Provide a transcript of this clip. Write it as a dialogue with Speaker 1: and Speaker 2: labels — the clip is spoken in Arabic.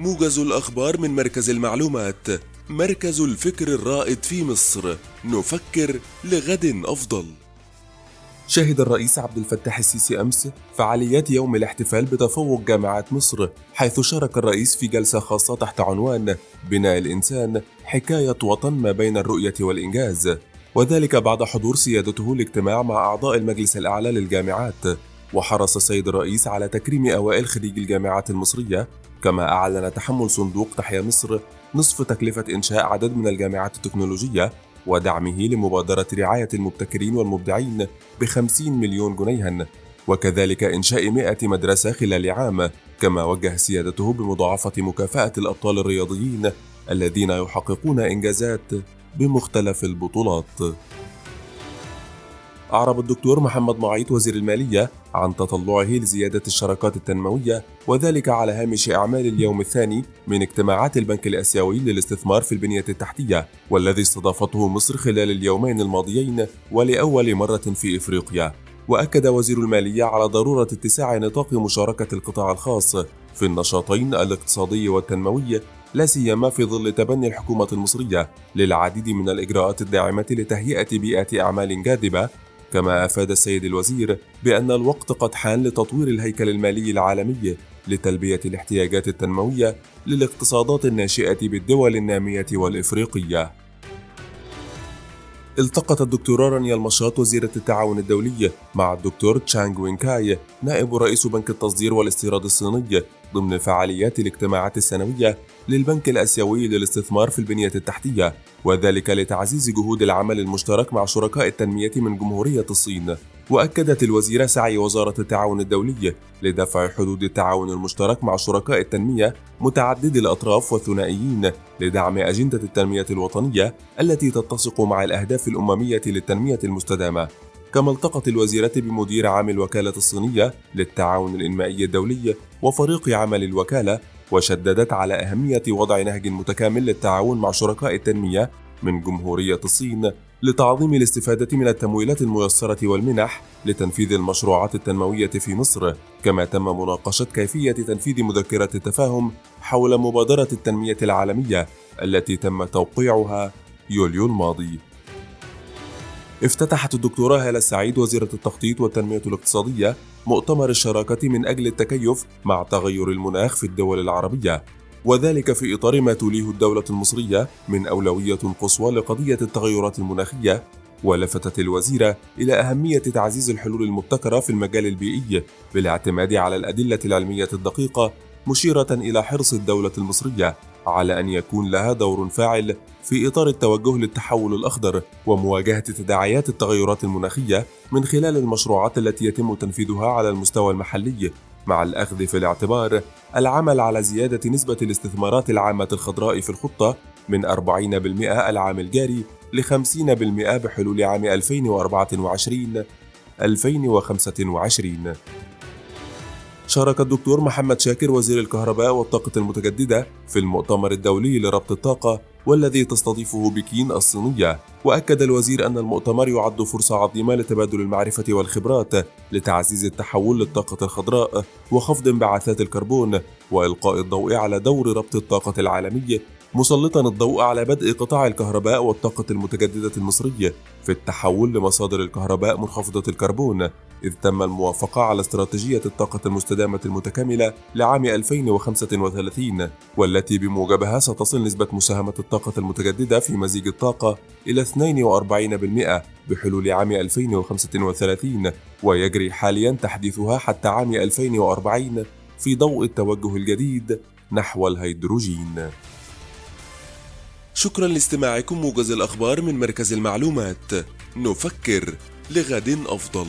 Speaker 1: موجز الأخبار من مركز المعلومات مركز الفكر الرائد في مصر. نفكر لغد أفضل.
Speaker 2: شهد الرئيس عبد الفتاح السيسي أمس فعاليات يوم الاحتفال بتفوق جامعات مصر حيث شارك الرئيس في جلسة خاصة تحت عنوان بناء الإنسان حكاية وطن ما بين الرؤية والإنجاز وذلك بعد حضور سيادته الاجتماع مع أعضاء المجلس الأعلى للجامعات. وحرص السيد الرئيس على تكريم أوائل خريج الجامعات المصرية كما أعلن تحمل صندوق تحيا مصر نصف تكلفة إنشاء عدد من الجامعات التكنولوجية ودعمه لمبادرة رعاية المبتكرين والمبدعين بخمسين مليون جنيها وكذلك إنشاء 100 مدرسة خلال عام كما وجه سيادته بمضاعفة مكافأة الأبطال الرياضيين الذين يحققون إنجازات بمختلف البطولات. أعرب الدكتور محمد معيط وزير المالية عن تطلعه لزيادة الشراكات التنموية وذلك على هامش أعمال اليوم الثاني من اجتماعات البنك الآسيوي للاستثمار في البنية التحتية والذي استضافته مصر خلال اليومين الماضيين ولأول مرة في إفريقيا. وأكد وزير المالية على ضرورة اتساع نطاق مشاركة القطاع الخاص في النشاطين الاقتصادي والتنموي لا سيما في ظل تبني الحكومة المصرية للعديد من الإجراءات الداعمة لتهيئة بيئة أعمال جاذبة كما أفاد السيد الوزير بأن الوقت قد حان لتطوير الهيكل المالي العالمي لتلبية الاحتياجات التنموية للاقتصادات الناشئة بالدول النامية والإفريقية. التقط الدكتورة رانيا المشاط وزيرة التعاون الدولي مع الدكتور تشانغ وينكاي نائب رئيس بنك التصدير والاستيراد الصيني ضمن فعاليات الاجتماعات السنوية للبنك الآسيوي للاستثمار في البنية التحتية وذلك لتعزيز جهود العمل المشترك مع شركاء التنمية من جمهورية الصين. وأكدت الوزيرة سعي وزارة التعاون الدولي لدفع حدود التعاون المشترك مع شركاء التنمية متعددي الأطراف والثنائيين لدعم أجندة التنمية الوطنية التي تتسق مع الأهداف الأممية للتنمية المستدامة. كما التقت الوزيرة بمدير عام الوكالة الصينية للتعاون الإنمائي الدولي وفريق عمل الوكالة وشددت على أهمية وضع نهج متكامل للتعاون مع شركاء التنمية من جمهورية الصين لتعظيم الاستفادة من التمويلات الميسرة والمنح لتنفيذ المشروعات التنموية في مصر، كما تم مناقشة كيفية تنفيذ مذكرة التفاهم حول مبادرة التنمية العالمية التي تم توقيعها يوليو الماضي. افتتحت الدكتورة هالة السعيد وزيرة التخطيط والتنمية الاقتصادية مؤتمر الشراكة من أجل التكيف مع تغير المناخ في الدول العربية. وذلك في إطار ما توليه الدولة المصرية من أولوية قصوى لقضية التغيرات المناخية ولفتت الوزيرة إلى أهمية تعزيز الحلول المبتكرة في المجال البيئي بالاعتماد على الأدلة العلمية الدقيقة مشيرة إلى حرص الدولة المصرية على أن يكون لها دور فاعل في إطار التوجه للتحول الأخضر ومواجهة تداعيات التغيرات المناخية من خلال المشروعات التي يتم تنفيذها على المستوى المحلي مع الأخذ في الاعتبار العمل على زيادة نسبة الاستثمارات العامة الخضراء في الخطة من 40% العام الجاري ل 50% بحلول عام 2024 2025 شارك الدكتور محمد شاكر وزير الكهرباء والطاقة المتجددة في المؤتمر الدولي لربط الطاقة والذي تستضيفه بكين الصينية. وأكد الوزير أن المؤتمر يعد فرصة عظيمة لتبادل المعرفة والخبرات لتعزيز التحول للطاقة الخضراء وخفض انبعاثات الكربون وإلقاء الضوء على دور ربط الطاقة العالمي مسلطا الضوء على بدء قطاع الكهرباء والطاقة المتجددة المصري في التحول لمصادر الكهرباء منخفضة الكربون إذ تم الموافقة على استراتيجية الطاقة المستدامة المتكاملة لعام 2035 والتي بموجبها ستصل نسبة مساهمة الطاقة المتجددة في مزيج الطاقة إلى 42% بحلول عام 2035 ويجري حاليا تحديثها حتى عام 2040 في ضوء التوجه الجديد نحو الهيدروجين.
Speaker 1: شكرا لاستماعكم موجز الأخبار من مركز المعلومات. نفكر لغد أفضل.